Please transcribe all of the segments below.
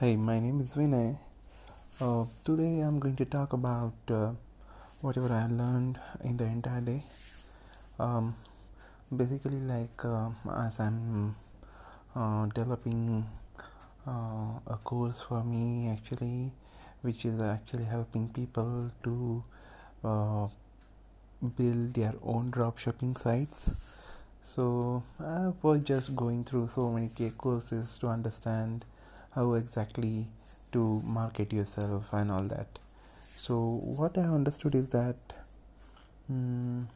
Hey, my name is Vinay. Uh, today I'm going to talk about uh, whatever I learned in the entire day. Um, basically, like uh, as I'm uh, developing uh, a course for me, actually, which is actually helping people to uh, build their own dropshipping sites. So I was just going through so many courses to understand how exactly to market yourself and all that. So what i understood is that um,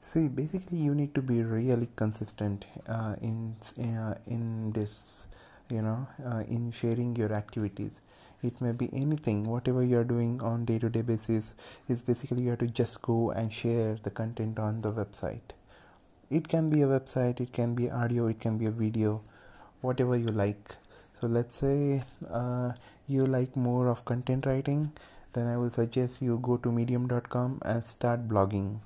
see basically you need to be really consistent uh, in uh, in this you know uh, in sharing your activities. It may be anything whatever you are doing on day to day basis is basically you have to just go and share the content on the website. It can be a website it can be audio it can be a video whatever you like so let's say uh, you like more of content writing then i will suggest you go to medium.com and start blogging.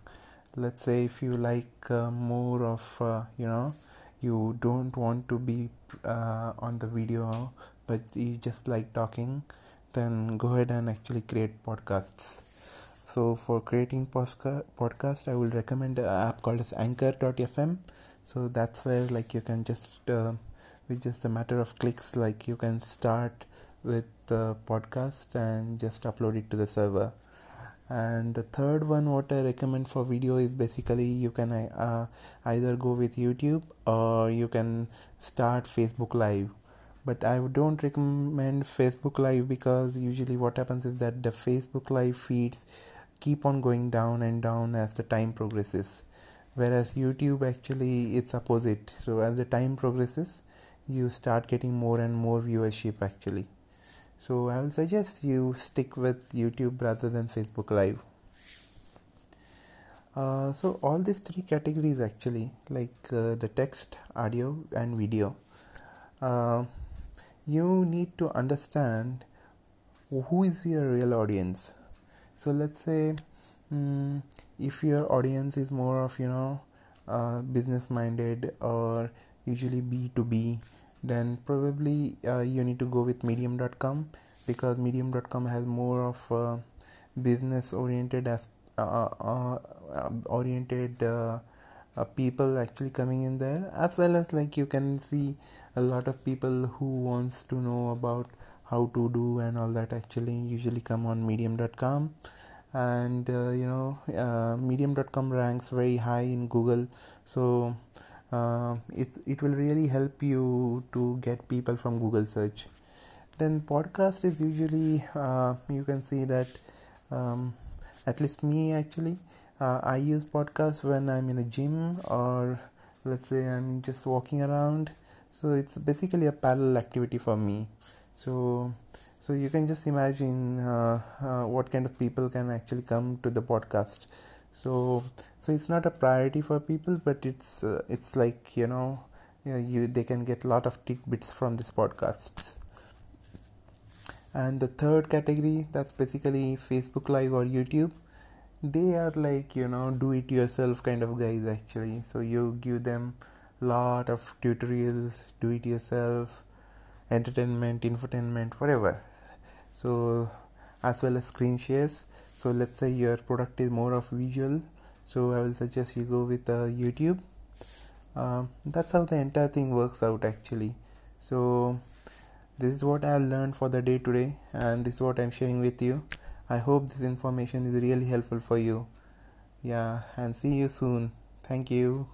Let's say if you like uh, more of uh, you know you don't want to be uh, on the video but you just like talking then go ahead and actually create podcasts. So for creating posca- podcast i will recommend an app called as anchor.fm so that's where like you can just uh, with just a matter of clicks like you can start with the podcast and just upload it to the server. And the third one what i recommend for video is basically you can uh, either go with youtube or you can start facebook live. But i don't recommend facebook live because usually what happens is that the facebook live feeds keep on going down and down as the time progresses. Whereas youtube actually it's opposite. So as the time progresses you start getting more and more viewership actually. So i will suggest you stick with youtube rather than facebook live. Uh, so all these three categories actually like uh, the text audio and video uh, you need to understand who is your real audience. So let's say um, if your audience is more of you know uh, business minded or usually b2b then probably uh, you need to go with medium.com because medium.com has more of uh, business oriented as uh, uh, uh, oriented people actually coming in there as well as like you can see a lot of people who wants to know about how to do and all that actually usually come on medium.com and you know medium.com ranks very high in google. So uh, it, it will really help you to get people from google search. Then podcast is usually uh, you can see that um, at least me actually uh, i use podcast when i'm in a gym or let's say i'm just walking around. So it's basically a parallel activity for me. So so you can just imagine uh, uh, what kind of people can actually come to the podcast so so it's not a priority for people but it's uh, it's like you know you they can get a lot of tidbits from this podcasts and the third category that's basically facebook live or youtube. They are like you know do it yourself kind of guys actually. So you give them lot of tutorials do it yourself entertainment infotainment whatever. So as well as screen shares. So let's say your product is more of visual. So i will suggest you go with uh, youtube. Uh, that's how the entire thing works out actually. So this is what i learned for the day today and this is what i'm sharing with you. I hope this information is really helpful for you. Yeah and see you soon. Thank you